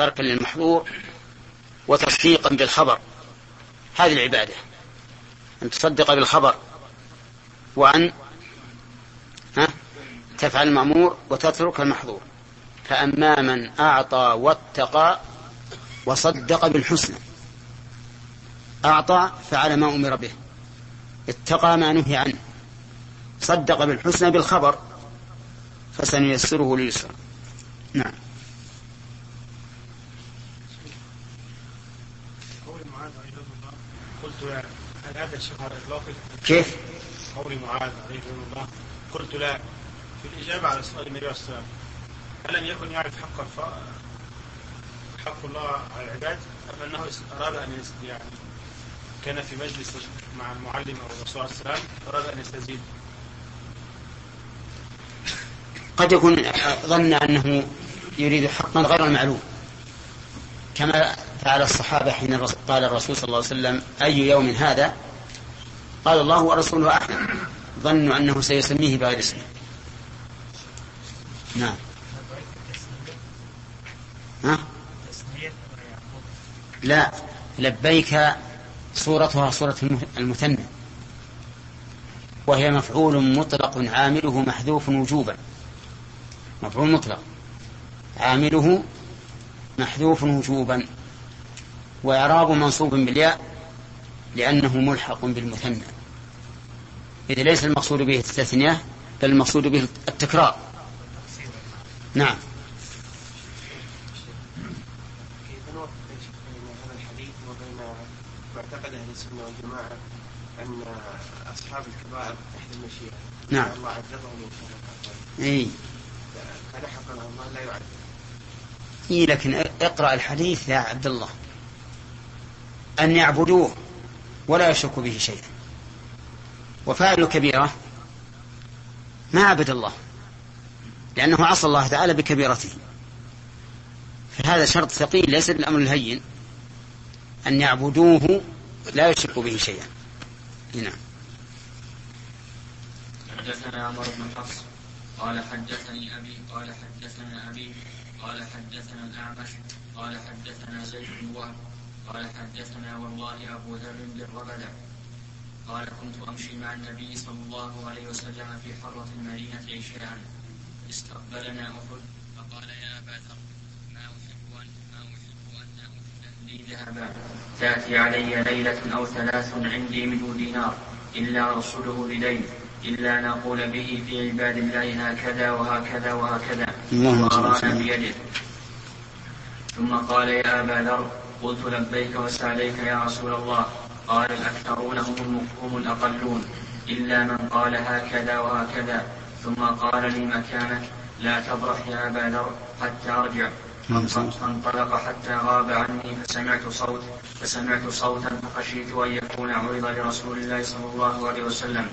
تركا للمحظور وتصديقا بالخبر. هذه العبادة. أن تصدق بالخبر وأن ها تفعل المأمور وتترك المحظور. فأما من أعطى واتقى وصدق بالحسنى أعطى فعل ما أمر به. اتقى ما نهي عنه. صدق بالحسنى بالخبر فسنيسره لليسر نعم قلت الإطلاق. كيف؟ قول معاذ عليه الله قلت لا. في الإجابة على سؤال النبي عليه الصلاة والسلام ألم يكن يعرف حق الف... حق الله على العباد أم أنه أراد أن يعني كان في مجلس مع المعلم أو الرسول عليه السلام أراد أن يستزيد. قد يكون ظن أنه يريد حقا غير المعلوم. كما فعل الصحابة حين قال الرسول صلى الله عليه وسلم أي يوم هذا؟ قال الله ورسوله أعلم ظنوا أنه سيسميه بغير اسمه. نعم. ها؟ لا. لبيك صورتها صورة المثنى. وهي مفعول مطلق عامله محذوف وجوبا. مفعول مطلق. عامله محذوف وجوبا. وإعراب منصوب بالياء لأنه ملحق بالمثنى. إذا ليس المقصود به التثنية بل المقصود به التكرار. نعم. معتقد أهل السنة والجماعه ان اصحاب الكبائر تحت المشيئه نعم. الله عذبهم ان إي. هذا حق الله لا يعذب إي لكن اقرأ الحديث يا عبد الله. أن يعبدوه ولا يشركوا به شيئا. وفاعل كبيرة. ما عبد الله. لأنه عصى الله تعالى بكبيرته. فهذا شرط ثقيل ليس بالأمر الهين. أن يعبدوه لا يشركوا به شيئا. نعم. حدثنا عمر بن حفص. قال حدثني أبي قال حدثنا أبي قال حدثنا الأعمش قال حدثنا زيد بن وهب قال حدثنا والله أبو ذر بالربدة. قال كنت أمشي مع النبي صلى الله عليه وسلم في حرة المدينة عشاء. استقبلنا أحد فقال يا أبا ذر ما أحب أن ما أحب أن أحد لي ذهبا. تأتي علي ليلة أو ثلاث عندي منه دينار إلا أرسله بدين إلا نقول به في عباد الله هكذا وهكذا وهكذا. وأرانا بيده. ثم قال يا أبا ذر قلت لبيك وسعديك يا رسول الله. قال الأكثرون هم هم الأقلون إلا من قال هكذا وهكذا ثم قال لي مكانك لا تبرح يا أبا ذر حتى أرجع. فانطلق حتى غاب عني فسمعت صوت فسمعت صوتا فخشيت أن يكون عرض لرسول الله صلى الله عليه وسلم.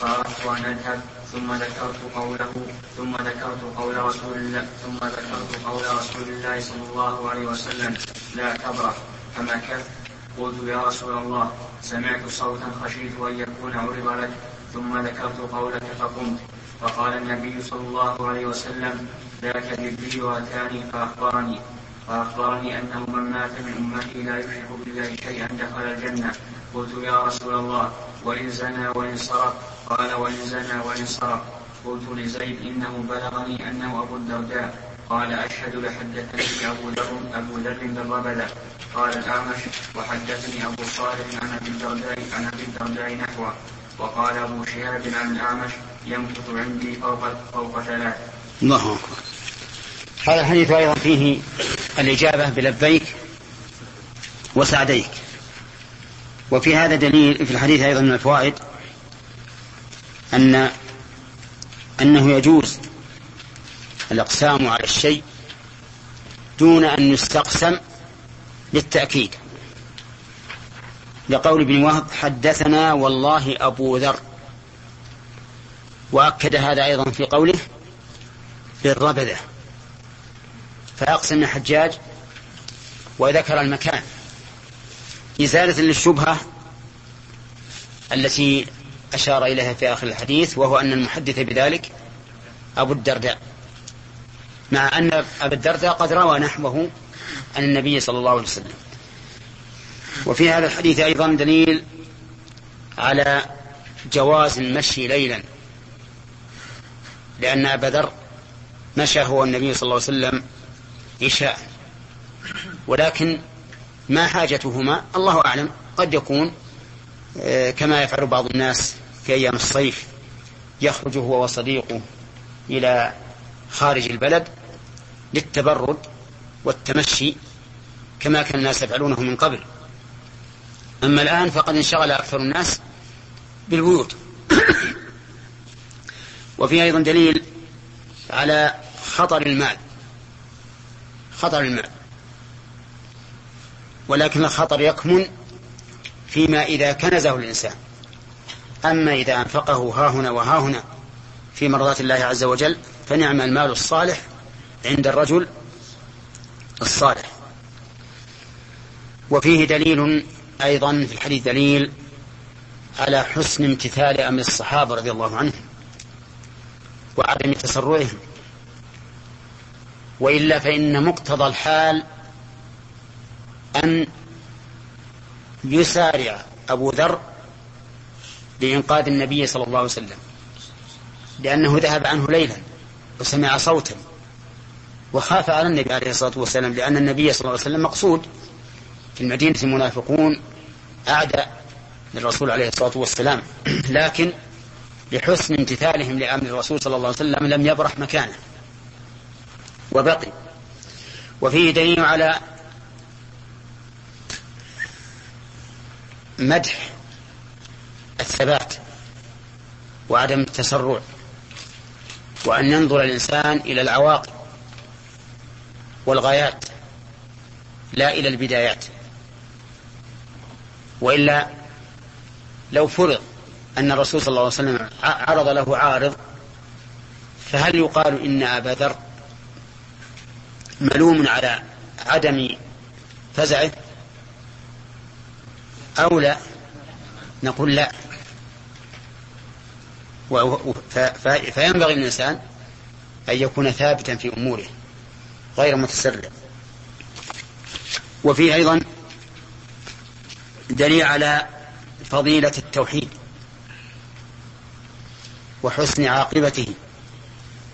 فأردت أن أذهب ثم ذكرت قوله ثم ذكرت قول رسول الله ثم ذكرت قول رسول الله صلى الله عليه وسلم لا تبرح فمكثت قلت يا رسول الله سمعت صوتا خشيت أن يكون عرض لك ثم ذكرت قولك فقمت. فقال النبي صلى الله عليه وسلم ذاك جبريل اتاني فأخبرني. فأخبرني أنه من مات من أمتي لا يشرك بالله شيئا دخل الجنة. قلت يا رسول الله وإن زنى وإن سرق؟ قال وإن زنى وإن سرق. قلت لزيد إنه بلغني أنه أبو الدرداء. قال أشهد لحدثني أبو ذر أبو ذر بالربذة قال الأعمش وحدثني أبو صالح عن أبي الدرداء عن أبي الدرداء نحوه وقال أبو شهاب عن الأعمش يمكث عندي فوق فوق ثلاث. الله أكبر. هذا الحديث أيضا فيه الإجابة بلبيك وسعديك وفي هذا دليل في الحديث أيضا من الفوائد أن أنه يجوز الإقسام على الشيء دون أن يستقسم للتأكيد. لقول ابن وهب حدثنا والله أبو ذر. وأكد هذا أيضا في قوله بالربذة. فأقسم الحجاج وذكر المكان. إزالة للشبهة التي أشار إليها في آخر الحديث وهو أن المحدث بذلك أبو الدرداء. مع أن أبا الدرداء قد روى نحوه عن النبي صلى الله عليه وسلم. وفي هذا الحديث أيضا دليل على جواز المشي ليلا. لأن أبا ذر مشى هو النبي صلى الله عليه وسلم عشاء. ولكن ما حاجتهما الله أعلم قد يكون آه، كما يفعل بعض الناس في أيام الصيف. يخرج هو وصديقه إلى خارج البلد. للتبرد والتمشي كما كان الناس يفعلونه من قبل. أما الآن فقد انشغل أكثر الناس بالبيوت. وفي أيضا دليل على خطر المال. خطر المال. ولكن الخطر يكمن فيما إذا كنزه الإنسان. أما إذا أنفقه ها هنا وها هنا في مرضات الله عز وجل فنعم المال الصالح عند الرجل الصالح. وفيه دليل أيضا في الحديث دليل على حسن امتثال أمر الصحابة رضي الله عنهم وعدم تسرعهم. وإلا فإن مقتضى الحال أن يسارع أبو ذر لإنقاذ النبي صلى الله عليه وسلم لأنه ذهب عنه ليلا وسمع صوتا. وخاف على النبي عليه الصلاة والسلام لأن النبي صلى الله عليه وسلم مقصود. في المدينة المنافقون أعداء للرسول عليه الصلاة والسلام. لكن لحسن امتثالهم لأمر الرسول صلى الله عليه وسلم لم يبرح مكانه وبقي. وفيه دليل على مدح الثبات وعدم التسرع وأن ينظر الإنسان إلى العواقب. والغايات لا إلى البدايات وإلا لو فرض أن الرسول صلى الله عليه وسلم عرض له عارض فهل يقال إن أبا ذر ملوم على عدم فزعه؟ أو لا؟ نقول لا. فينبغي للإنسان أن يكون ثابتا في أموره. غير متسرع. وفيه أيضا دليل على فضيلة التوحيد وحسن عاقبته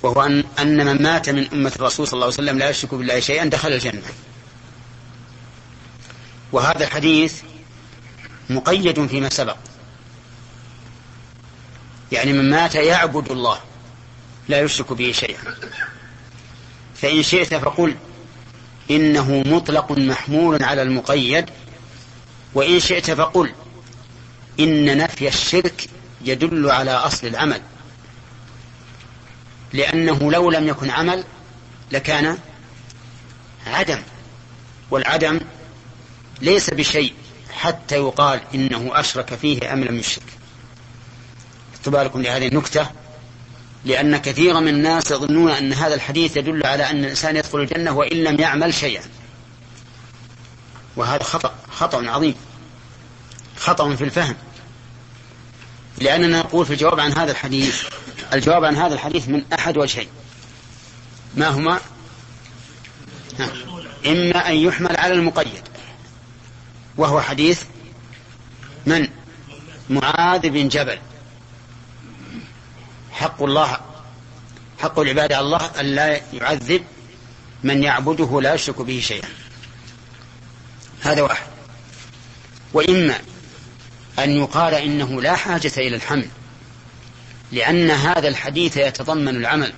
وهو أن, أن من مات من أمة الرسول صلى الله عليه وسلم لا يشرك بالله شيئا دخل الجنة. وهذا الحديث مقيد فيما سبق. يعني من مات يعبد الله لا يشرك به شيئا. فإن شئت فقل إنه مطلق محمول على المقيد وإن شئت فقل إن نفي الشرك يدل على أصل العمل. لأنه لو لم يكن عمل لكان عدم والعدم ليس بشيء حتى يقال إنه أشرك فيه أم لم يشرك. بالكم لهذه النكتة. لأن كثيرا من الناس يظنون أن هذا الحديث يدل على أن الإنسان يدخل الجنة وإن لم يعمل شيئا. وهذا خطأ خطأ عظيم. خطأ في الفهم. لأننا نقول في الجواب عن هذا الحديث الجواب عن هذا الحديث من أحد وجهين. ما هما. إما أن يحمل على المقيد. وهو حديث من؟ معاذ بن جبل. حق الله حق العباد على الله أن لا يعذب من يعبده لا يشرك به شيئا. هذا واحد. وإما أن يقال إنه لا حاجة إلى الحمل لأن هذا الحديث يتضمن العمل.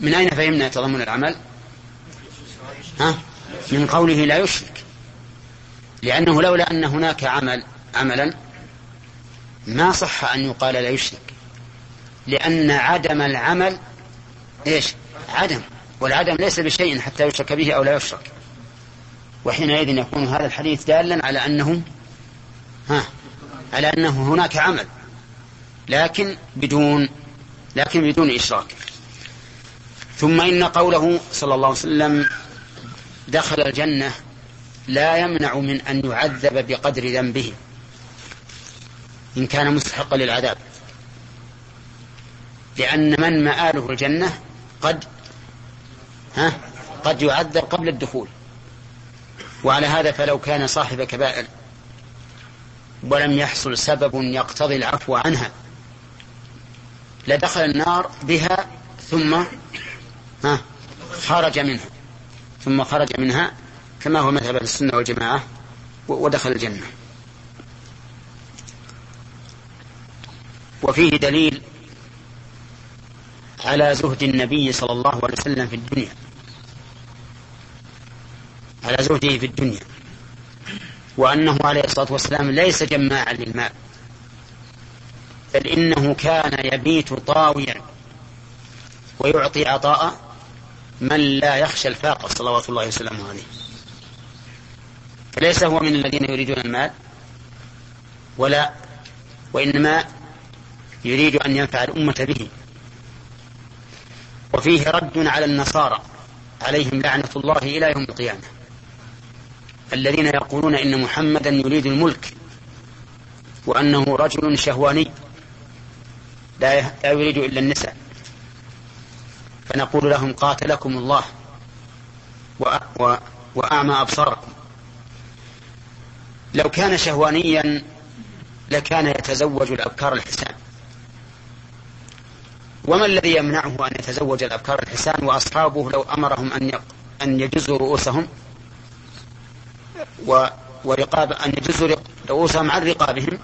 من أين فهمنا يتضمن العمل؟ ها؟ من قوله لا يشرك. لأنه لولا أن هناك عمل عملا ما صح أن يقال لا يشرك. لأن عدم العمل إيش؟ عدم. والعدم ليس بشيء حتى يشرك به أو لا يشرك. وحينئذ يكون هذا الحديث دالا على أنه ها على أنه هناك عمل لكن بدون لكن بدون إشراك. ثم إن قوله صلى الله عليه وسلم دخل الجنة لا يمنع من أن يعذب بقدر ذنبه إن كان مستحقا للعذاب. لأن من مآله الجنة قد ها قد يعذب قبل الدخول. وعلى هذا فلو كان صاحب كبائر ولم يحصل سبب يقتضي العفو عنها لدخل النار بها ثم ها خرج منها ثم خرج منها كما هو مذهب السنة والجماعة ودخل الجنة. وفيه دليل على زهد النبي صلى الله عليه وسلم في الدنيا. على زهده في الدنيا. وأنه عليه الصلاة والسلام ليس جماعا للمال بل إنه كان يبيت طاويا ويعطي عطاء من لا يخشى الفاقة صلوات الله وسلامه عليه. فليس هو من الذين يريدون المال ولا وإنما يريد أن ينفع الأمة به. وفيه رد على النصارى عليهم لعنة الله إلى يوم القيامة. الذين يقولون إن محمدا يريد الملك وأنه رجل شهواني لا يريد إلا النساء. فنقول لهم قاتلكم الله وأعمى أبصاركم. لو كان شهوانيا لكان يتزوج الأبكار الحسان. وما الذي يمنعه أن يتزوج الأبكار الحسان وأصحابه لو أمرهم أن أن يجزوا رؤوسهم؟ ورقاب أن يجزوا رؤوسهم عن رقابهم؟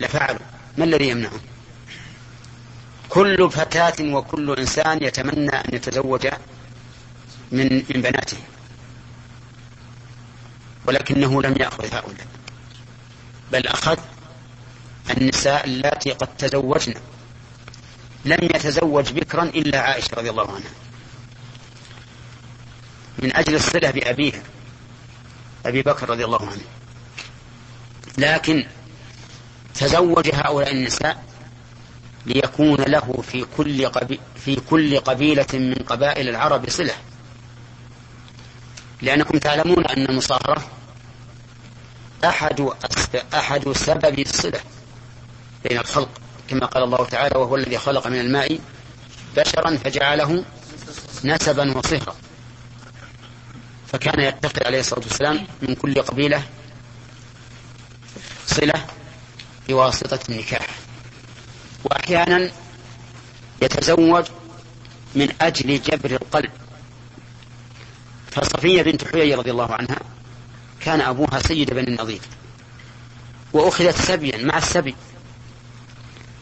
لفعلوا. ما الذي يمنعهم كل فتاة وكل إنسان يتمنى أن يتزوج من من بناته ولكنه لم يأخذ هؤلاء. بل أخذ النساء اللاتي قد تزوجن. لم يتزوج بكرا إلا عائشة رضي الله عنها. من أجل الصلة بأبيها أبي بكر رضي الله عنه. لكن تزوج هؤلاء النساء ليكون له في كل قبي في كل قبيلة من قبائل العرب صلة. لأنكم تعلمون أن المصاهرة أحد أحد سبب الصلة بين الخلق. كما قال الله تعالى وهو الذي خلق من الماء بشرا فجعله نسبا وصهرا. فكان يتخذ عليه الصلاة والسلام من كل قبيلة صلة بواسطة النكاح. وأحيانا يتزوج من أجل جبر القلب. فصفية بنت حيي رضي الله عنها كان أبوها سيد بن النظير وأخذت سبيا مع السبي.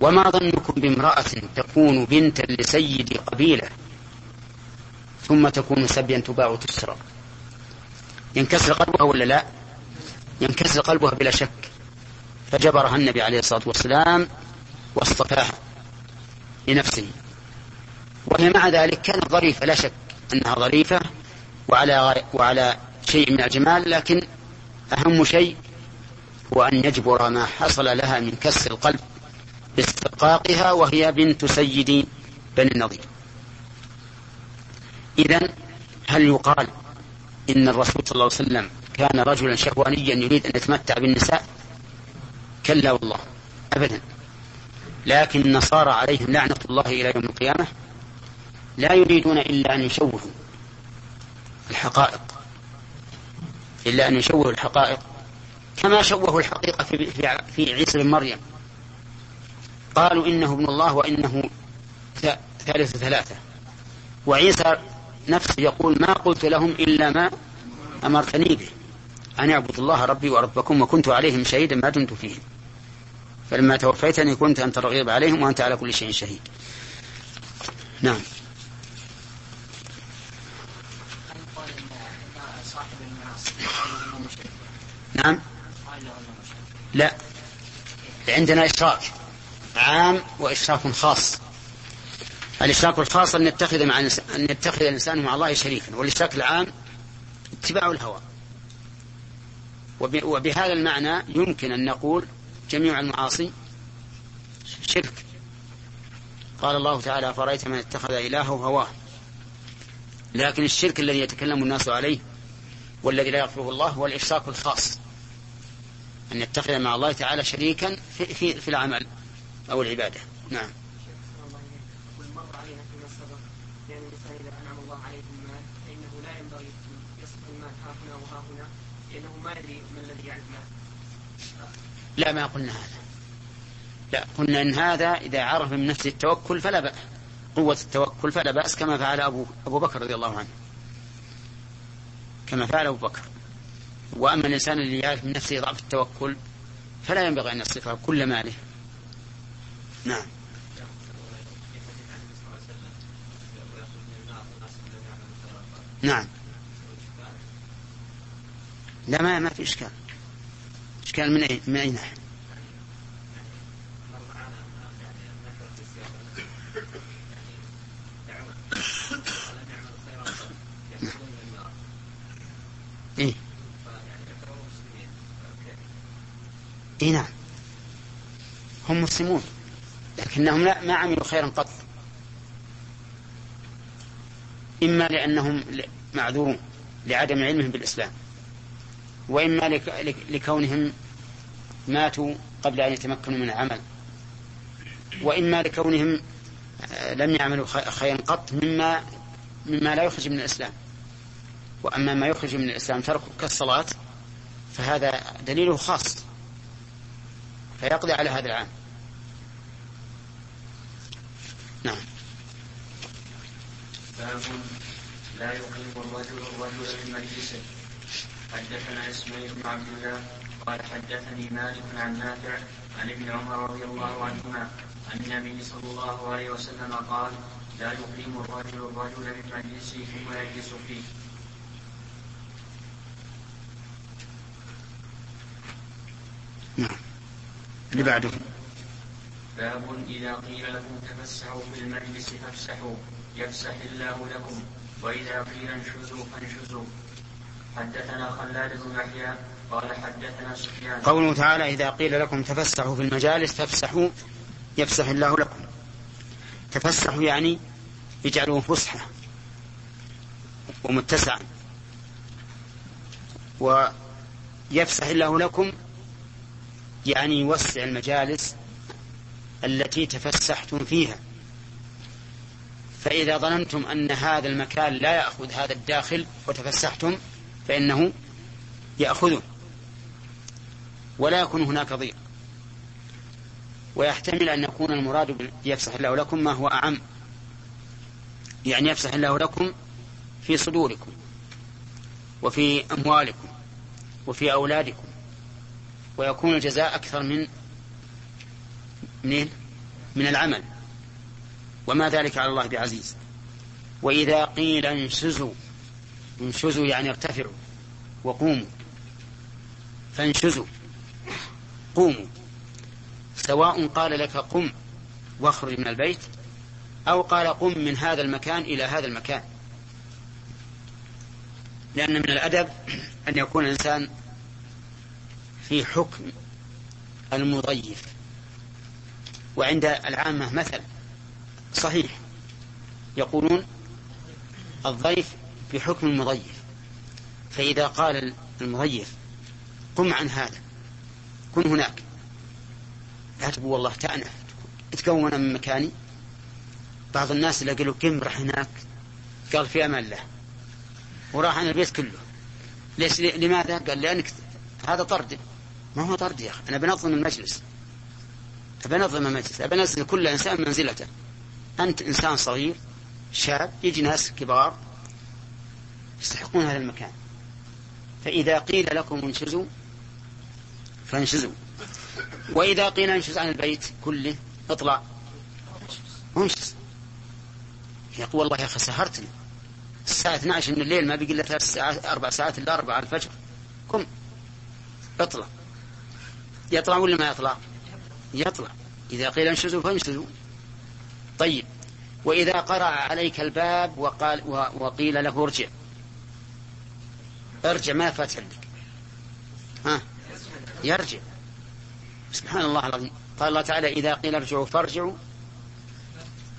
وما ظنكم بامرأة تكون بنتا لسيد قبيلة ثم تكون سبيا تباع وتشترى ينكسر قلبها ولا لا؟ ينكسر قلبها بلا شك. فجبرها النبي عليه الصلاة والسلام واصطفاها لنفسه. وهي مع ذلك كانت ظريفة لا شك أنها ظريفة وعلى وعلى شيء من الجمال لكن أهم شيء هو أن يجبر ما حصل لها من كسر القلب. باستقاقها وهي بنت سيد بني النضير إذا هل يقال إن الرسول صلى الله عليه وسلم كان رجلا شهوانيا يريد أن يتمتع بالنساء؟ كلا والله أبدا. لكن النصارى عليهم لعنة الله إلى يوم القيامة لا يريدون إلا أن يشوهوا الحقائق. إلا أن يشوهوا الحقائق كما شوهوا الحقيقة في, في, عيسى بن مريم. قالوا إنه ابن الله وإنه ثالث ثلاثة. وعيسى نفسه يقول ما قلت لهم إلا ما أمرتني به. أن اعبدوا الله ربي وربكم وكنت عليهم شهيدا ما دمت فيهم. فلما توفيتني كنت أنت الرغيب عليهم وأنت على كل شيء شهيد. نعم. نعم. لا. عندنا إشراك. عام وإشراك خاص. الإشراك الخاص أن يتخذ مع أن يتخذ الإنسان مع الله شريكا والإشراك العام اتباع الهوى. وبهذا المعنى يمكن أن نقول جميع المعاصي شرك. قال الله تعالى فرأيت من اتخذ إلهه هواه. لكن الشرك الذي يتكلم الناس عليه والذي لا يغفره الله هو الإشراك الخاص أن يتخذ مع الله تعالى شريكا في, في, في العمل. أو العبادة. نعم. لا ما قلنا هذا. لا قلنا إن هذا إذا عرف من نفسه التوكل فلا بأس. قوة التوكل فلا بأس كما فعل أبو, أبو بكر رضي الله عنه. كما فعل أبو بكر. وأما الإنسان اللي يعرف من نفسه ضعف التوكل فلا ينبغي أن يصرفه كل ماله. نعم. نعم. لا ما ما في إشكال. إشكال من أي من أي ناحية؟ إيه. إيه نعم. هم مسلمون. لكنهم لا ما عملوا خيرا قط. إما لأنهم معذورون لعدم علمهم بالإسلام وإما لكونهم ماتوا قبل أن يتمكنوا من العمل وإما لكونهم آه، لم يعملوا خيرا قط مما مما لا يخرج من الإسلام. وأما ما يخرج من الإسلام ترك كالصلاة فهذا دليله خاص فيقضي على هذا العام. نعم. باب لا يقيم الرجل الرجل في مجلسه. حدثنا إسماعيل بن عبد الله قال حدثني مالك عن نافع عن ابن عمر رضي الله عنهما عن النبي صلى الله عليه وسلم قال لا يقيم الرجل الرجل في مجلسه ثم يجلس فيه. نعم. اللي بعده. باب إذا قيل لكم تفسحوا في المجلس فافسحوا يفسح الله لكم. وإذا قيل انشزوا فانشزوا. حدثنا خلاد بن يحيى قال حدثنا سفيان. قوله تعالى إذا قيل لكم تفسحوا في المجالس فافسحوا يفسح الله لكم. تفسحوا يعني اجعلوه فسحة ومتسعا ويفسح الله لكم يعني يوسع المجالس التي تفسحتم فيها. فإذا ظننتم أن هذا المكان لا يأخذ هذا الداخل وتفسحتم فإنه يأخذه. ولا يكون هناك ضيق. ويحتمل أن يكون المراد يفسح الله لكم ما هو أعم. يعني يفسح الله لكم في صدوركم وفي أموالكم وفي أولادكم. ويكون الجزاء أكثر من من من العمل. وما ذلك على الله بعزيز. وإذا قيل انشزوا انشزوا يعني ارتفعوا وقوموا. فانشزوا قوموا. سواء قال لك قم واخرج من البيت أو قال قم من هذا المكان إلى هذا المكان. لأن من الأدب أن يكون الإنسان في حكم المضيف. وعند العامة مثل. صحيح. يقولون الضيف بحكم المضيف. فإذا قال المضيف قم عن هذا. كن هناك. لا تقول والله تأنف. تكون من مكاني. بعض الناس اللي قالوا قم راح هناك؟ قال في أمان الله وراح عن البيت كله. ليش؟ لماذا؟ قال لأنك هذا طرد. ما هو طرد يا أخي. أنا بنظم المجلس. بنظم المجلس بنزل كل إنسان منزلته. أنت إنسان صغير شاب يجي ناس كبار يستحقون هذا المكان. فإذا قيل لكم انشزوا فانشزوا. وإذا قيل انشز عن البيت كله اطلع. انشز. يقول والله يا أخي سهرتني. الساعة 12 من الليل ما بقي إلا ثلاث ساعات أربع ساعات إلا أربع الفجر. قم. اطلع. يطلع ولا ما يطلع؟ يطلع. إذا قيل انشزوا فانشزوا طيب. وإذا قرأ عليك الباب وقال وقيل له ارجع. ارجع ما فات عندك. ها؟ يرجع. سبحان الله العظيم. قال الله تعالى إذا قيل ارجعوا فارجعوا.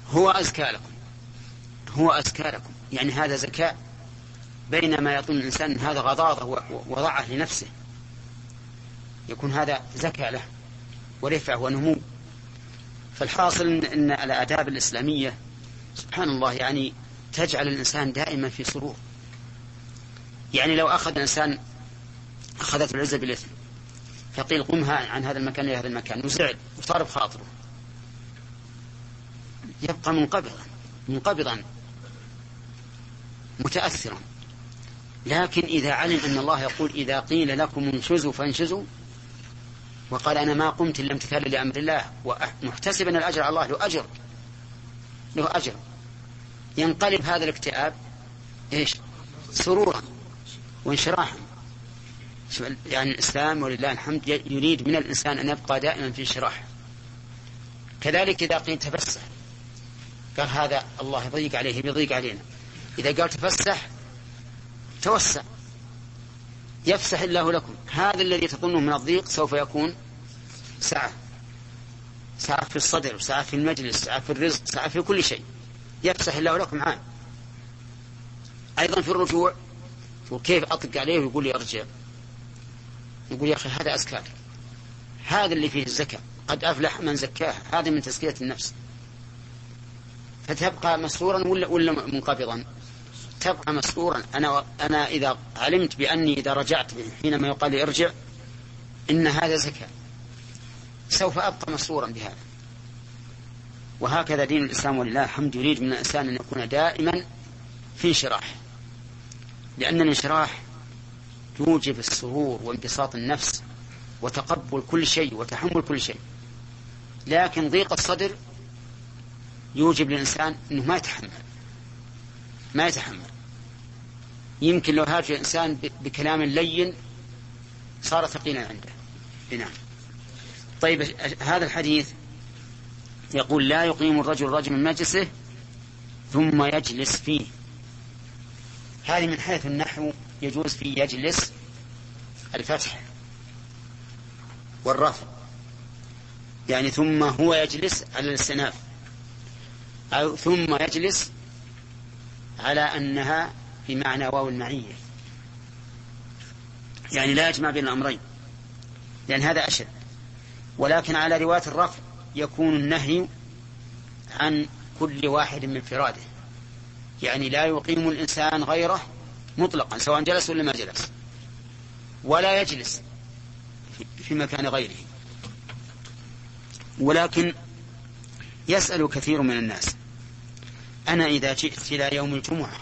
هو أزكى لكم. هو أزكى لكم. يعني هذا زكاء بينما يظن الإنسان هذا غضاضة وضعه لنفسه. يكون هذا زكاة له. ورفعة ونمو. فالحاصل أن الآداب الإسلامية سبحان الله يعني تجعل الإنسان دائما في سرور يعني لو أخذ الإنسان أخذته العزة بالإثم فقيل قمها عن هذا المكان إلى هذا المكان وزعل وصار بخاطره يبقى منقبضا منقبضا متأثرا. لكن إذا علم أن الله يقول إذا قيل لكم انشزوا فانشزوا وقال أنا ما قمت إلا امتثالا لأمر الله. ومحتسبا الأجر على الله له أجر. له أجر. ينقلب هذا الاكتئاب إيش؟ سرورا وانشراحا. يعني الإسلام ولله الحمد يريد من الإنسان أن يبقى دائما في انشراح. كذلك إذا قيل تفسح. قال هذا الله يضيق عليه بيضيق علينا. إذا قال تفسح توسع. يفسح الله لكم. هذا الذي تظنه من الضيق سوف يكون سعة سعة في الصدر سعة في المجلس سعة في الرزق سعة في كل شيء. يفسح الله لكم عام. أيضا في الرجوع وكيف أطلق عليه ويقول لي أرجع يقول يا أخي هذا أزكى. هذا اللي فيه الزكاة. قد أفلح من زكاه هذا من تزكية النفس. فتبقى مسرورا ولا ولا منقبضا؟ تبقى مسرورا. أنا أنا إذا علمت بأني إذا رجعت حينما يقال لي ارجع إن هذا زكاة. سوف أبقى مسرورا بهذا. وهكذا دين الإسلام ولله الحمد يريد من الإنسان أن يكون دائما في انشراح. لأن الانشراح يوجب السرور وانبساط النفس وتقبل كل شيء وتحمل كل شيء. لكن ضيق الصدر يوجب للإنسان أنه ما يتحمل. ما يتحمل. يمكن لو هاجر الإنسان بكلام لين صار ثقيلا عنده. نعم طيب هذا الحديث يقول لا يقيم الرجل الرجل من مجلسه ثم يجلس فيه. هذه من حيث النحو يجوز فيه يجلس الفتح والرفع. يعني ثم هو يجلس على الاستئناف أو ثم يجلس على أنها في معنى واو المعية. يعني لا يجمع بين الأمرين. لأن هذا أشد. ولكن على رواية الرفع يكون النهي عن كل واحد من فراده. يعني لا يقيم الإنسان غيره مطلقا سواء جلس ولا ما جلس. ولا يجلس في مكان غيره. ولكن يسأل كثير من الناس أنا إذا جئت إلى يوم الجمعة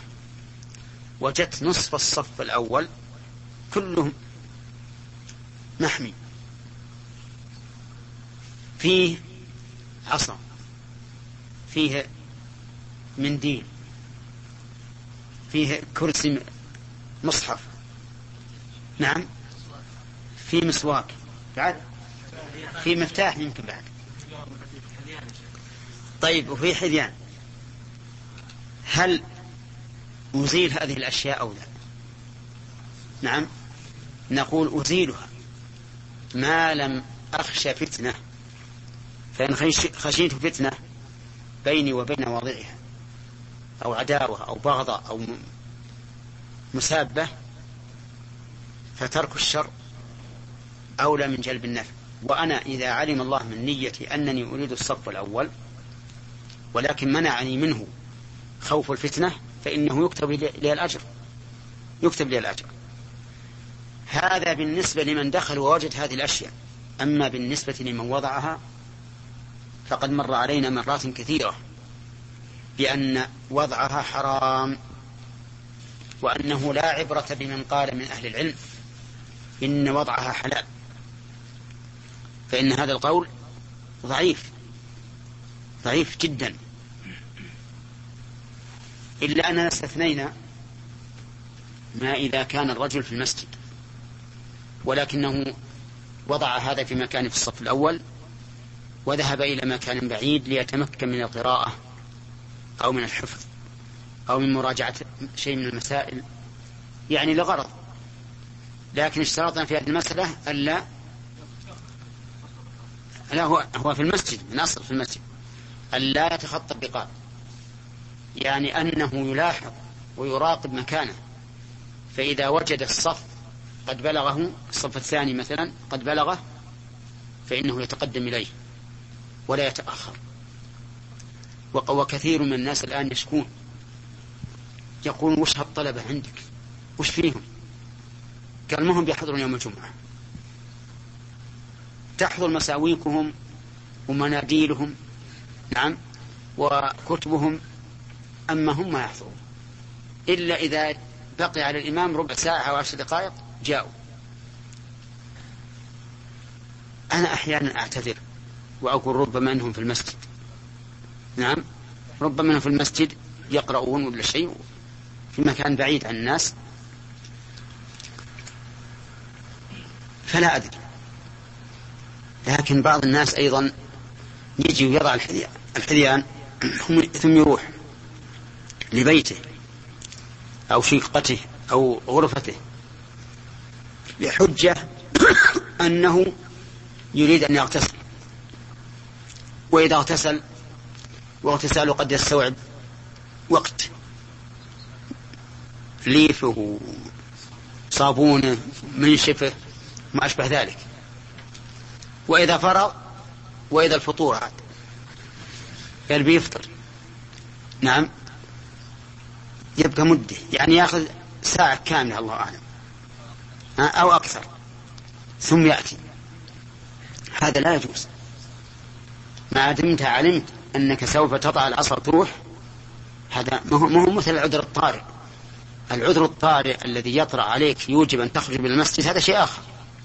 وجدت نصف الصف الأول كلهم محمي. فيه عصا فيه منديل فيه كرسي مصحف. نعم في مسواك. بعد في مفتاح يمكن بعد. طيب وفي حذيان. هل أزيل هذه الأشياء أو لا؟ نعم. نقول أزيلها. ما لم أخشى فتنة فإن خشيت فتنة بيني وبين واضعها أو عداوة أو بغضة أو مسابة فترك الشر أولى من جلب النفع. وأنا إذا علم الله من نيتي أنني أريد الصف الأول ولكن منعني منه خوف الفتنة فإنه يكتب لي الأجر. يكتب لي الأجر. هذا بالنسبة لمن دخل ووجد هذه الأشياء. أما بالنسبة لمن وضعها فقد مر علينا مرات كثيرة بأن وضعها حرام وأنه لا عبرة بمن قال من أهل العلم إن وضعها حلال. فإن هذا القول ضعيف ضعيف جدا. إلا أننا استثنينا ما إذا كان الرجل في المسجد. ولكنه وضع هذا في مكان في الصف الأول وذهب إلى مكان بعيد ليتمكن من القراءة أو من الحفظ أو من مراجعة شيء من المسائل. يعني لغرض. لكن اشترطنا في هذه المسألة ألا لا هو هو في المسجد من أصل في المسجد ألا يتخطى الرقاب يعني أنه يلاحظ ويراقب مكانه. فإذا وجد الصف قد بلغه الصف الثاني مثلا قد بلغه فإنه يتقدم إليه ولا يتأخر. وكثير من الناس الآن يشكون. يقول وش هالطلبة عندك؟ وش فيهم؟ قال ما هم بيحضرون يوم الجمعة. تحضر مساويكهم ومناديلهم نعم وكتبهم أما هم ما يحضرون إلا إذا بقي على الإمام ربع ساعة أو عشر دقائق جاءوا. أنا أحيانا أعتذر وأقول ربما أنهم في المسجد. نعم. ربما أنهم في المسجد يقرؤون ولا شيء في مكان بعيد عن الناس. فلا أدري. لكن بعض الناس أيضا يجي ويضع الحذيان ثم يروح. لبيته أو شقته أو غرفته بحجة أنه يريد أن يغتسل. وإذا اغتسل واغتساله قد يستوعب وقت ليفه صابونه منشفه ما أشبه ذلك. وإذا فرغ وإذا الفطور عاد قال بيفطر نعم. يبقى مدة. يعني ياخذ ساعة كاملة الله أعلم. أو أكثر. ثم يأتي. هذا لا يجوز. ما دمت علمت أنك سوف تضع العصا تروح هذا ما هو مثل العذر الطارئ. العذر الطارئ الذي يطرأ عليك يوجب أن تخرج من المسجد هذا شيء آخر.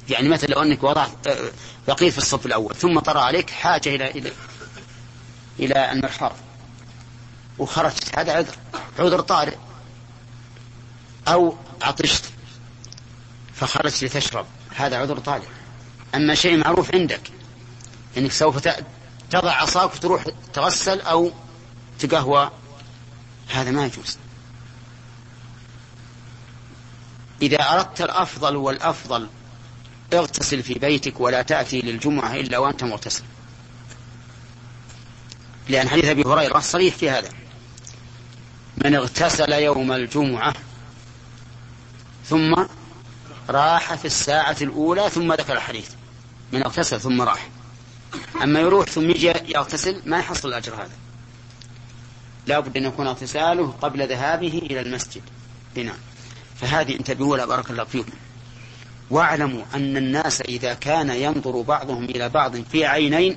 يعني مثل لو أنك وضعت آه، بقيت في الصف الأول ثم طرأ عليك حاجة إلى إلى إلى المرحاض وخرجت هذا عذر. عذر طارئ أو عطشت فخرجت لتشرب هذا عذر طارئ. أما شيء معروف عندك أنك سوف تضع عصاك وتروح تغسل أو تقهوى هذا ما يجوز. إذا أردت الأفضل والأفضل اغتسل في بيتك ولا تأتي للجمعة إلا وأنت مغتسل. لأن حديث أبي هريرة صريح في هذا. من اغتسل يوم الجمعة ثم راح في الساعة الأولى ثم ذكر الحديث من اغتسل ثم راح. أما يروح ثم يجي يغتسل ما يحصل الأجر هذا. لا بد أن يكون اغتساله قبل ذهابه إلى المسجد. بناء فهذه انتبهوا لا بارك الله فيكم. واعلموا أن الناس إذا كان ينظر بعضهم إلى بعض في عينين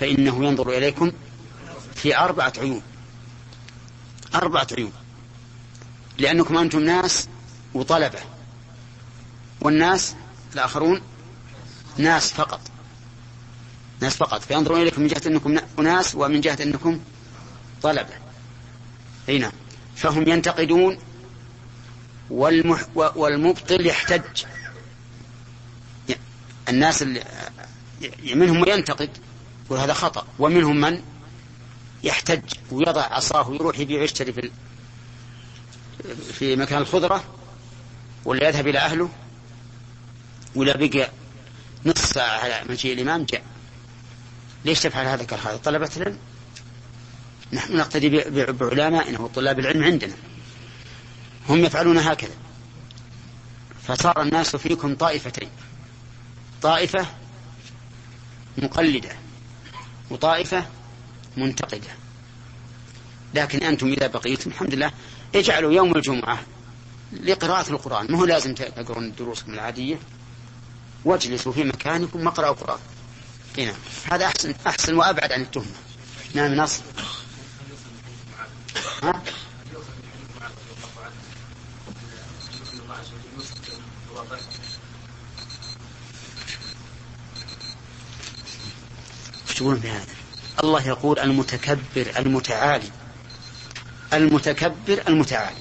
فإنه ينظر إليكم في أربعة عيون. أربعة عيون لأنكم أنتم ناس وطلبة. والناس الآخرون ناس فقط. ناس فقط. فينظرون إليكم من جهة أنكم أناس ومن جهة أنكم طلبة. هنا نعم. فهم ينتقدون والمح والمبطل يحتج. الناس اللي منهم من ينتقد يقول هذا خطأ. ومنهم من يحتج ويضع عصاه ويروح يبيع ويشتري في في مكان الخضرة ولا يذهب إلى أهله ولا بقى نصف ساعة على مجيء الإمام جاء. ليش تفعل هذا؟ هذا طلبة العلم. نحن نقتدي بعلمائنا وطلاب العلم عندنا. هم يفعلون هكذا. فصار الناس فيكم طائفتين. طائفة مقلدة وطائفة منتقدة. لكن أنتم إذا بقيتم الحمد لله اجعلوا يوم الجمعة لقراءة القرآن. ما هو لازم تقرون دروسكم العادية؟ واجلسوا في مكانكم واقرأوا القرآن. هنا هذا أحسن أحسن وأبعد عن التهمة. نعم نصر ها؟ تقولون في هذا؟ الله يقول المتكبر المتعالي المتكبر المتعالي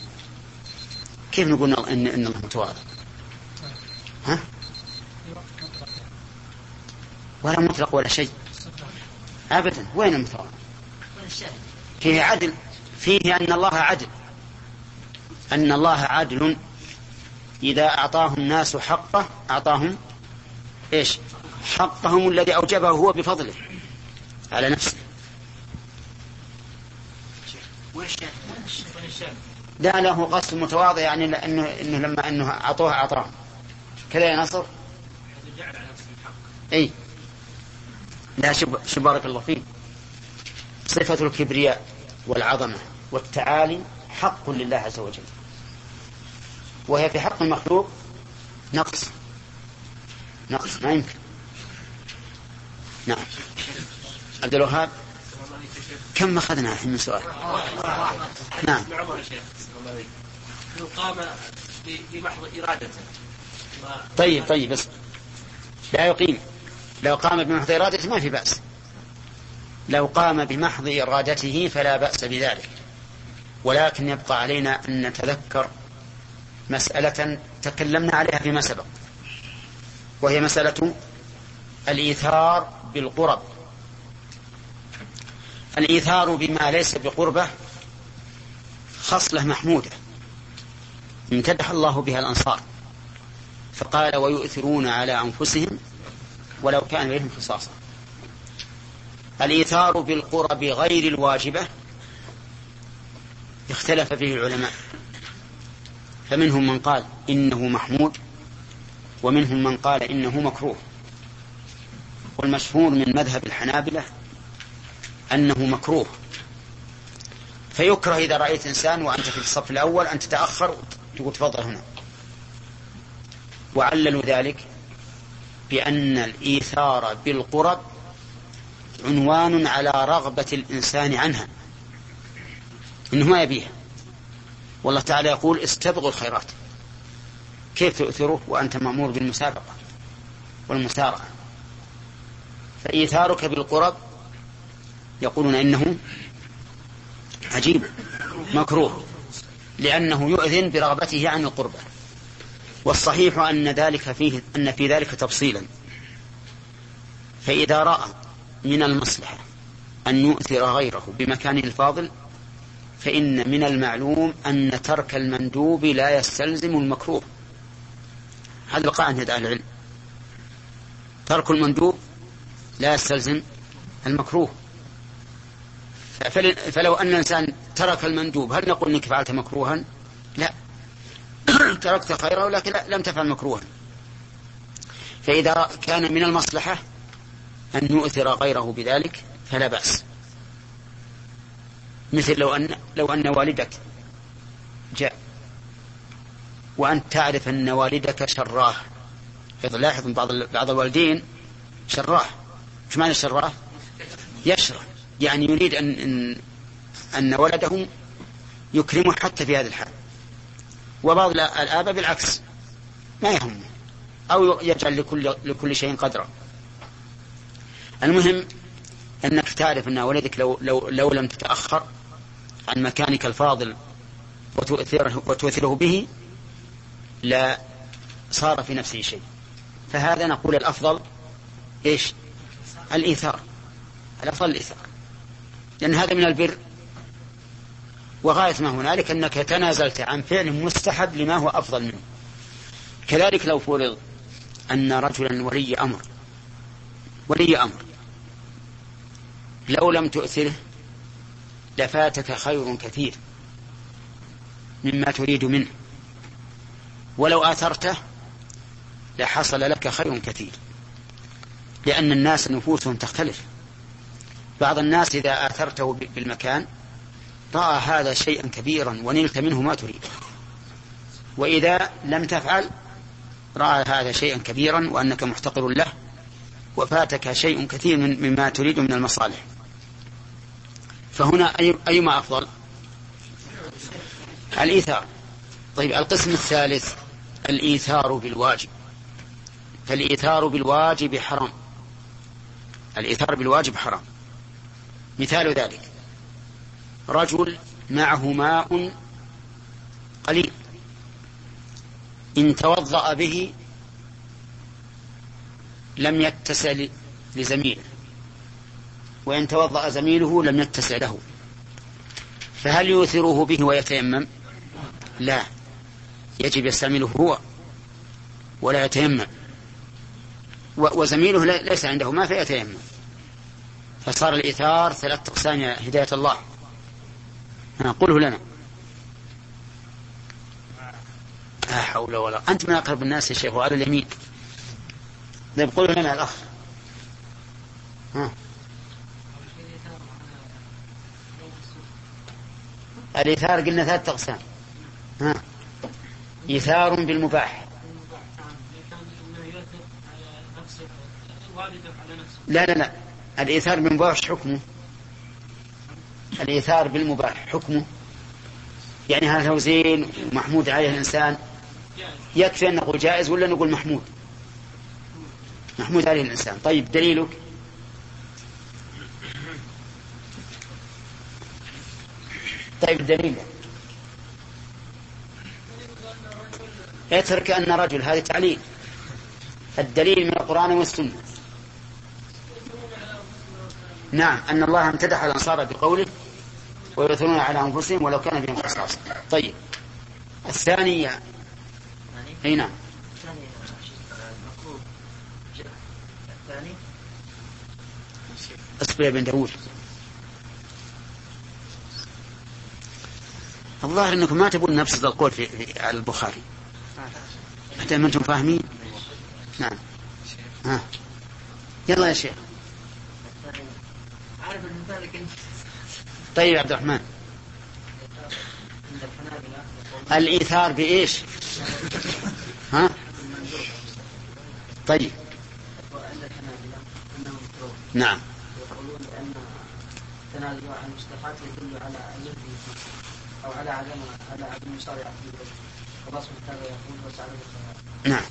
كيف نقول ان ان الله متواضع؟ ها؟ ولا مطلق ولا شيء ابدا وين المتواضع؟ فيه عدل فيه أن الله عدل أن الله عدل إذا اعطاه الناس حقه أعطاهم إيش؟ حقهم الذي أوجبه هو بفضله على نفسه لا له قصد متواضع يعني انه إنه لما إنه اعطوه أعطاه. كذا يا نصر؟ إي. لا شوف بارك الله فيك. صفة الكبرياء والعظمة والتعالي حق لله عز وجل. وهي في حق المخلوق نقص. نقص ما يمكن. نعم. عبد الوهاب كم أخذنا الحين من سؤال نعم لو قام بمحض إرادته. طيب طيب بس لا يقيم. لو قام بمحض إرادته ما في بأس. لو قام بمحض إرادته فلا بأس بذلك. ولكن يبقى علينا أن نتذكر مسألة تكلمنا عليها فيما سبق وهي مسألة الإيثار بالقرب. الإيثار بما ليس بقربة خصلة محمودة امتدح الله بها الأنصار فقال ويؤثرون على أنفسهم ولو كان بهم خصاصة. الإيثار بالقرب غير الواجبة اختلف فيه العلماء فمنهم من قال إنه محمود ومنهم من قال إنه مكروه. والمشهور من مذهب الحنابلة أنه مكروه. فيكره إذا رأيت إنسان وأنت في الصف الأول أن تتأخر تقول تفضل هنا. وعللوا ذلك بأن الإيثار بالقرب عنوان على رغبة الإنسان عنها. إنه ما يبيها. والله تعالى يقول استبغوا الخيرات. كيف تؤثره وأنت مأمور بالمسابقة والمسارعة فإيثارك بالقرب يقولون إنه عجيب مكروه لأنه يؤذن برغبته عن القربة. والصحيح أن ذلك فيه أن في ذلك تفصيلا. فإذا رأى من المصلحة أن يؤثر غيره بمكانه الفاضل فإن من المعلوم أن ترك المندوب لا يستلزم المكروه. هذا بقاء عند أهل العلم. ترك المندوب لا يستلزم المكروه. فلو أن الإنسان ترك المندوب هل نقول إنك فعلت مكروها؟ لا. تركت خيرا ولكن لم تفعل مكروها. فإذا كان من المصلحة أن يؤثر غيره بذلك فلا بأس. مثل لو أن لو أن والدك جاء وأنت تعرف أن والدك شراه. لاحظ بعض بعض الوالدين شراه. إيش معنى شراه؟ يشرح. يعني يريد أن أن, ولده يكرمه حتى في هذا الحال. وبعض الآباء بالعكس ما يهمه أو يجعل لكل لكل شيء قدرا. المهم أنك تعرف أن ولدك لو لو لو لم تتأخر عن مكانك الفاضل وتؤثره وتؤثره به لا صار في نفسه شيء. فهذا نقول الأفضل إيش؟ الإيثار. الأفضل الإيثار. لأن هذا من البر. وغاية ما هنالك أنك تنازلت عن فعل مستحب لما هو أفضل منه. كذلك لو فرض أن رجلا ولي أمر ولي أمر لو لم تؤثره لفاتك خير كثير مما تريد منه. ولو آثرته لحصل لك خير كثير لأن الناس نفوسهم تختلف. بعض الناس إذا آثرته بالمكان رأى هذا شيئا كبيرا ونلت منه ما تريد. وإذا لم تفعل رأى هذا شيئا كبيرا وأنك محتقر له وفاتك شيء كثير مما تريد من المصالح. فهنا أي أيما أفضل؟ الإيثار. طيب القسم الثالث الإيثار بالواجب. فالإيثار بالواجب حرام. الإيثار بالواجب حرام. مثال ذلك. رجل معه ماء قليل. إن توضأ به لم يتسع لزميله وإن توضأ زميله لم يتسع له. فهل يؤثره به ويتيمم؟ لا. يجب يستعمله هو ولا يتيمم. وزميله ليس عنده ما فيتيمم. فصار الإيثار ثلاث أقسام هداية الله. قله لنا. لا حول ولا أنت من أقرب الناس يا شيخ وعلى اليمين. طيب قله لنا الأخ. ها. الإيثار قلنا ثلاثة أقسام. ها. إيثار بالمباح. لا لا لا. الإيثار بالمباح حكمه. الإيثار بالمباح حكمه. يعني هذا هو زين محمود عليه الإنسان. يكفي أن نقول جائز ولا نقول محمود؟ محمود عليه الإنسان. طيب دليلك؟ طيب الدليل اترك أن رجل هذا تعليل. الدليل من القرآن والسنة. نعم أن الله امتدح الأنصار بقوله ويؤثرون على أنفسهم ولو كان بهم خصاصة. طيب الثانية. أي نعم. اصبر يا بن داود الظاهر إنكم ما تبون نفس القول في, في على البخاري. حتى ما أنتم فاهمين. نعم. ها. يلا يا شيخ. طيب يا عبد الرحمن. الإيثار بإيش؟ ها؟ طيب. نعم. يقولون بأن تنازل عن المصلحات يدل على أو على عدم على عدم المسارعة في الله سبحانه وتعالى يقول وسعى نعم.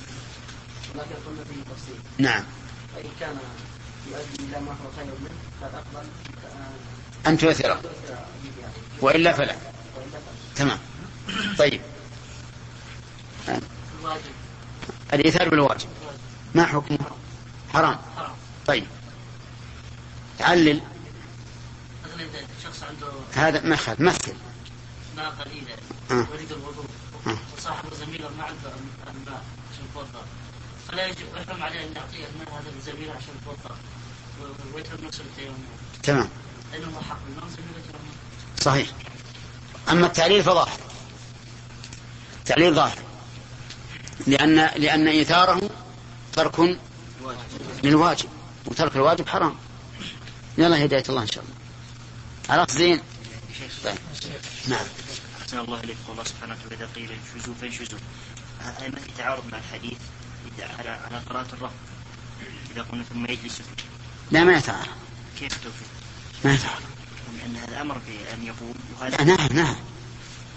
ولكن قلنا فيه تفصيل. نعم. فإن كان ما أن تؤثره وإلا فلا. تمام. طيب. الإيثار بالواجب. ما حكمه حرام. طيب. علل هذا مثل مثل. ماء قليلة آه. يريد الوضوء. وصاحب زميله ما عنده الماء عشان يتوضا فلا يجب يحرم عليه ان يعطيه الماء هذا الزميل عشان يتوضا تمام. صحيح. أما التعليل فظاهر. التعليل ظاهر. لأن لأن إيثاره ترك للواجب. وترك الواجب حرام. يلا هداية الله إن شاء الله. عرفت زين. طيب. نعم. أحسن الله إليك. والله سبحانه وتعالى إذا قيل انشزوا فانشزوا. ما في تعارض مع الحديث على على قراءة الرب إذا قلنا ثم يجلس لا ما يتعارض. كيف التوفيق؟ ما يتعارض. لأن هذا أمر بأن يقوم وهذا لا نعم نعم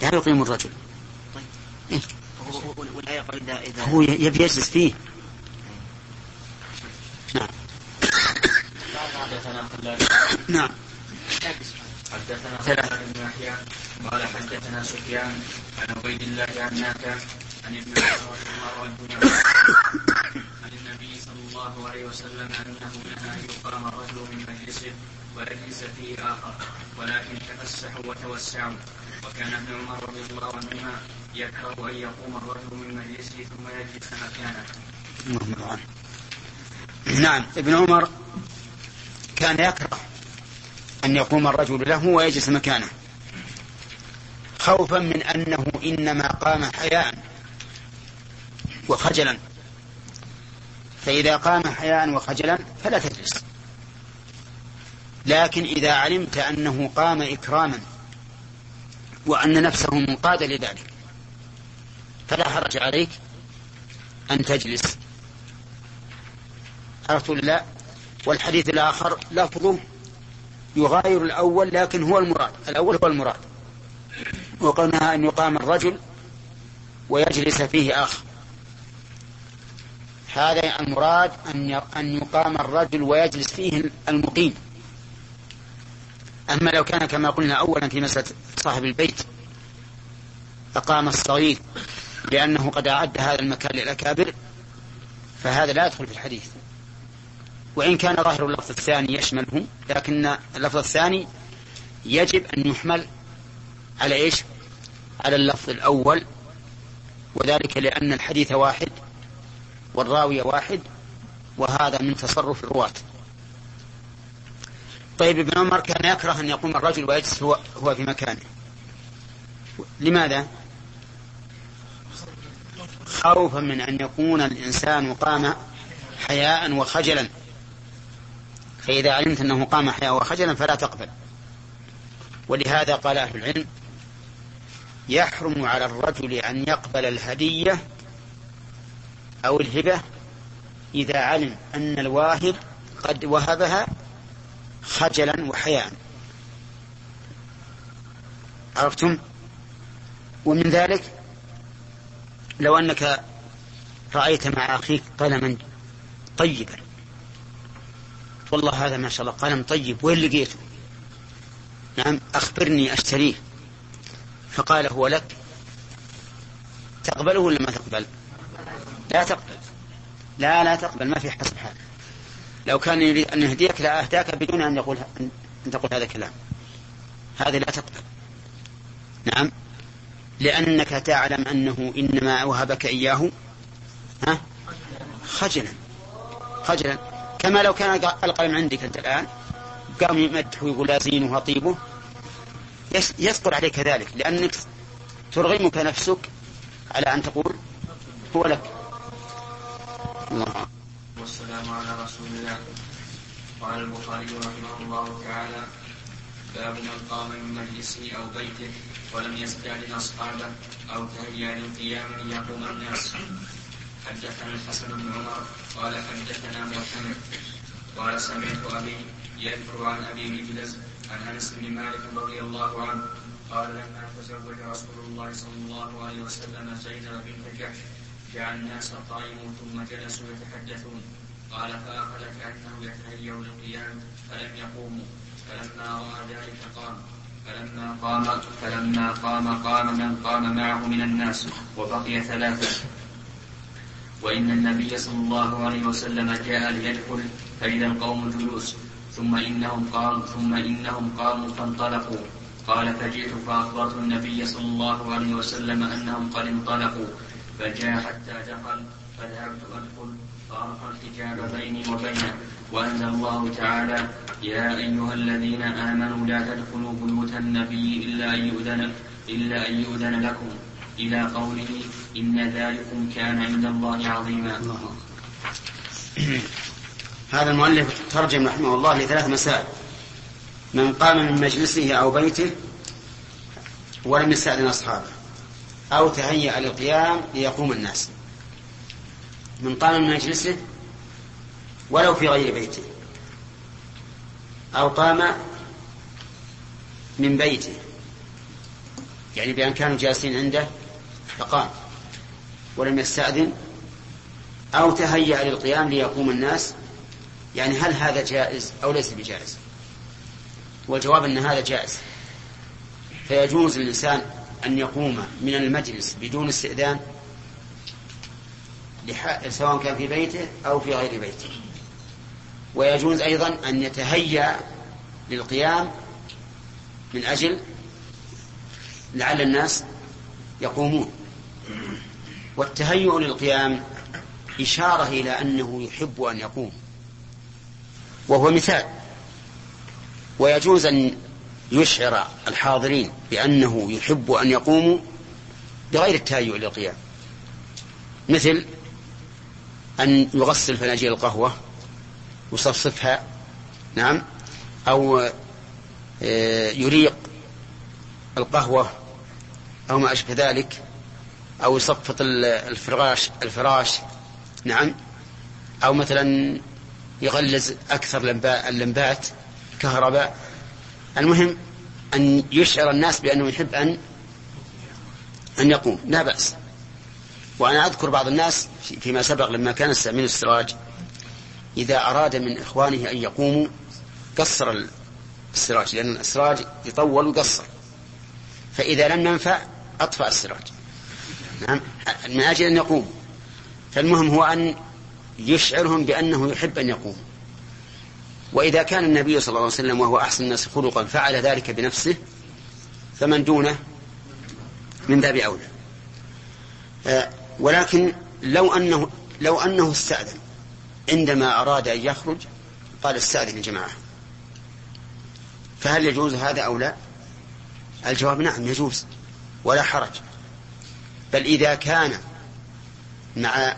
لا يقيم الرجل. طيب. إيه؟ والآية قال إذا إذا هو يبي يجلس فيه. نعم. نعم. حدثنا ثلاث. خلاد بن يحيى قال حدثنا سفيان عن عبيد الله عن نافع عن ابن عمر رضي الله عنهما عن النبي صلى الله عليه وسلم أنه نهى أن يقام الرجل من مجلسه ويجلس فيه آخر ولكن تفسحوا وتوسعوا. وكان ابن عمر رضي الله عنهما يكره أن يقوم الرجل من مجلسه ثم يجلس مكانه. اللهم. نعم ابن عمر كان يكره أن يقوم الرجل له ويجلس مكانه. خوفا من أنه إنما قام حياء وخجلا. فإذا قام حياء وخجلا فلا تجلس. لكن إذا علمت أنه قام إكراما وأن نفسه منقادة لذلك فلا حرج عليك أن تجلس. عرفت لا؟ والحديث الآخر لفظه يغاير الأول لكن هو المراد الأول هو المراد. وقلنا أن يقام الرجل ويجلس فيه آخر. هذا المراد أن أن يقام الرجل ويجلس فيه المقيم. أما لو كان كما قلنا أولا في مسألة صاحب البيت أقام الصغير لأنه قد أعد هذا المكان للأكابر فهذا لا يدخل في الحديث. وإن كان ظاهر اللفظ الثاني يشمله لكن اللفظ الثاني يجب أن يحمل على إيش؟ على اللفظ الأول وذلك لأن الحديث واحد والراوي واحد وهذا من تصرف الرواة. طيب ابن عمر كان يكره أن يقوم الرجل ويجلس هو, هو في مكانه. لماذا؟ خوفا من أن يكون الإنسان قام حياء وخجلا. فإذا علمت أنه قام حياء وخجلا فلا تقبل. ولهذا قال أهل العلم يحرم على الرجل أن يقبل الهدية أو الهبة إذا علم أن الواهب قد وهبها خجلا وحياء. عرفتم؟ ومن ذلك لو أنك رأيت مع أخيك قلما طيبا. والله هذا ما شاء الله قلم طيب وين لقيته؟ نعم أخبرني أشتريه. فقال هو لك تقبله ولا ما تقبل؟ لا تقبل. لا لا تقبل ما في حسب حال لو كان يريد أن يهديك لأهداك بدون أن يقول أن تقول هذا الكلام هذه لا تقبل. نعم. لأنك تعلم أنه إنما وهبك إياه ها؟ خجلا. خجلا. كما لو كان القلم عندك أنت الآن قام يمدح ويقول زينه وطيبه يثقل عليك ذلك لأنك ترغمك نفسك على أن تقول هو لك. الله والسلام على رسول الله. قال البخاري رحمه الله تعالى باب من قام من مجلسه أو بيته ولم يستأذن أصحابه أو تهيأ للقيام ليقوم الناس. حدثنا الحسن بن عمر قال حدثنا معتمر قال سمعت أبي يذكر عن أبي مجلس عن أنس بن مالك رضي الله عنه قال لما تزوج رسول الله صلى الله عليه وسلم زينب بنت جحش جعل الناس قائموا ثم جلسوا يتحدثون. قال فأخذ كأنه يتهيأ للقيام فلم يقوموا. فلما رأى ذلك قام. فلما قام فلما قام قام من قام معه من الناس وبقي ثلاثة. وإن النبي صلى الله عليه وسلم جاء ليدخل فإذا القوم جلوس. ثم إنهم قاموا ثم إنهم قاموا فانطلقوا. قال فجئت فأخبرت النبي صلى الله عليه وسلم أنهم قد انطلقوا. فجاء حتى دخل فذهبت أدخل فأرقى الحجاب بيني وبينه وأنزل الله تعالى يا أيها الذين آمنوا لا تدخلوا بيوت النبي إلا أن يؤذن إلا أن يؤذن لكم إلى قوله إن ذلكم كان عند الله عظيما الله. هذا المؤلف ترجم رحمه الله لثلاث مسائل من قام من مجلسه أو بيته ولم يستأذن أصحابه أو تهيأ للقيام ليقوم الناس. من قام من مجلسه ولو في غير بيته. أو قام من بيته. يعني بأن كانوا جالسين عنده فقام. ولم يستأذن. أو تهيأ للقيام ليقوم الناس. يعني هل هذا جائز أو ليس بجائز؟ والجواب أن هذا جائز. فيجوز للإنسان أن يقوم من المجلس بدون استئذان سواء كان في بيته أو في غير بيته. ويجوز أيضا أن يتهيأ للقيام من أجل لعل الناس يقومون. والتهيؤ للقيام إشارة إلى أنه يحب أن يقوم. وهو مثال. ويجوز أن يشعر الحاضرين بأنه يحب أن يقوموا بغير التهيؤ للقيام. مثل أن يغسل فناجيل القهوة يصفصفها نعم أو آه، يريق القهوة أو ما أشبه ذلك أو يصفط الفراش الفراش نعم أو مثلا يغلز أكثر اللمبات كهرباء. المهم أن يشعر الناس بأنه يحب أن أن يقوم. لا بأس. وأنا أذكر بعض الناس فيما سبق لما كان يستعمل السراج إذا أراد من إخوانه أن يقوموا قصر السراج لأن السراج يطول ويقصر فإذا لم ينفع أطفأ السراج. نعم؟ من أجل أن يقوم. فالمهم هو أن يشعرهم بأنه يحب أن يقوم. وإذا كان النبي صلى الله عليه وسلم وهو أحسن الناس خلقا فعل ذلك بنفسه فمن دونه؟ من باب أولى. آه، ولكن لو أنه لو أنه استأذن عندما أراد أن يخرج قال استأذن الجماعة. فهل يجوز هذا أو لا؟ الجواب نعم يجوز ولا حرج. بل إذا كان مع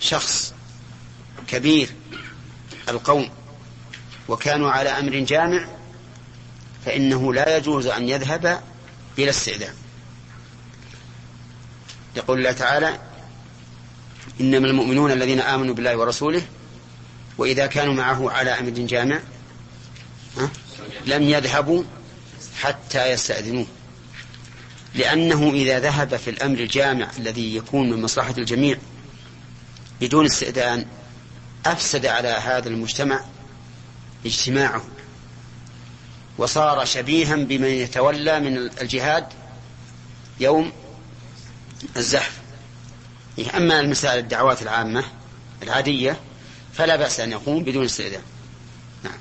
شخص كبير القوم وكانوا على أمر جامع فإنه لا يجوز أن يذهب بلا استئذان. يقول الله تعالى إنما المؤمنون الذين آمنوا بالله ورسوله وإذا كانوا معه على أمر جامع لم يذهبوا حتى يستأذنوه. لأنه إذا ذهب في الأمر الجامع الذي يكون من مصلحة الجميع بدون استئذان أفسد على هذا المجتمع اجتماعه وصار شبيها بمن يتولى من الجهاد يوم الزحف. أما المسائل الدعوات العامة العادية فلا بأس أن يقوم بدون استئذان. نعم.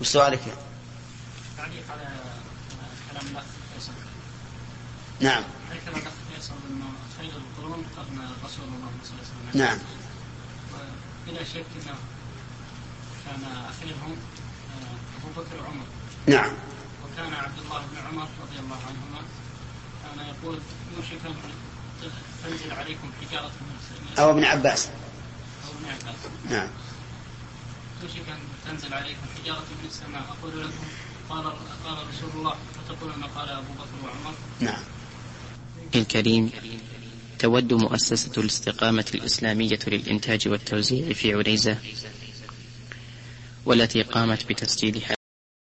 وسؤالك تعليق على كلام الأخ فيصل. نعم. ذكر الأخ فيصل خير القرون قرن رسول الله صلى الله عليه وسلم؟ نعم. بلا شك إنه كان اخرهم آه، أبو بكر وعمر نعم. وكان عبد الله بن عمر رضي الله عنهما كان يقول يوشك أن تنزل عليكم حجارة من السماء. أو ابن عباس. أو ابن عباس. نعم. يوشك أن تنزل عليكم حجارة من السماء. أقول لكم قال قال رسول الله فتقولون قال أبو بكر وعمر؟ نعم. الكريم تود مؤسسة الاستقامة الإسلامية للإنتاج والتوزيع في عنيزة والتي قامت بتسجيل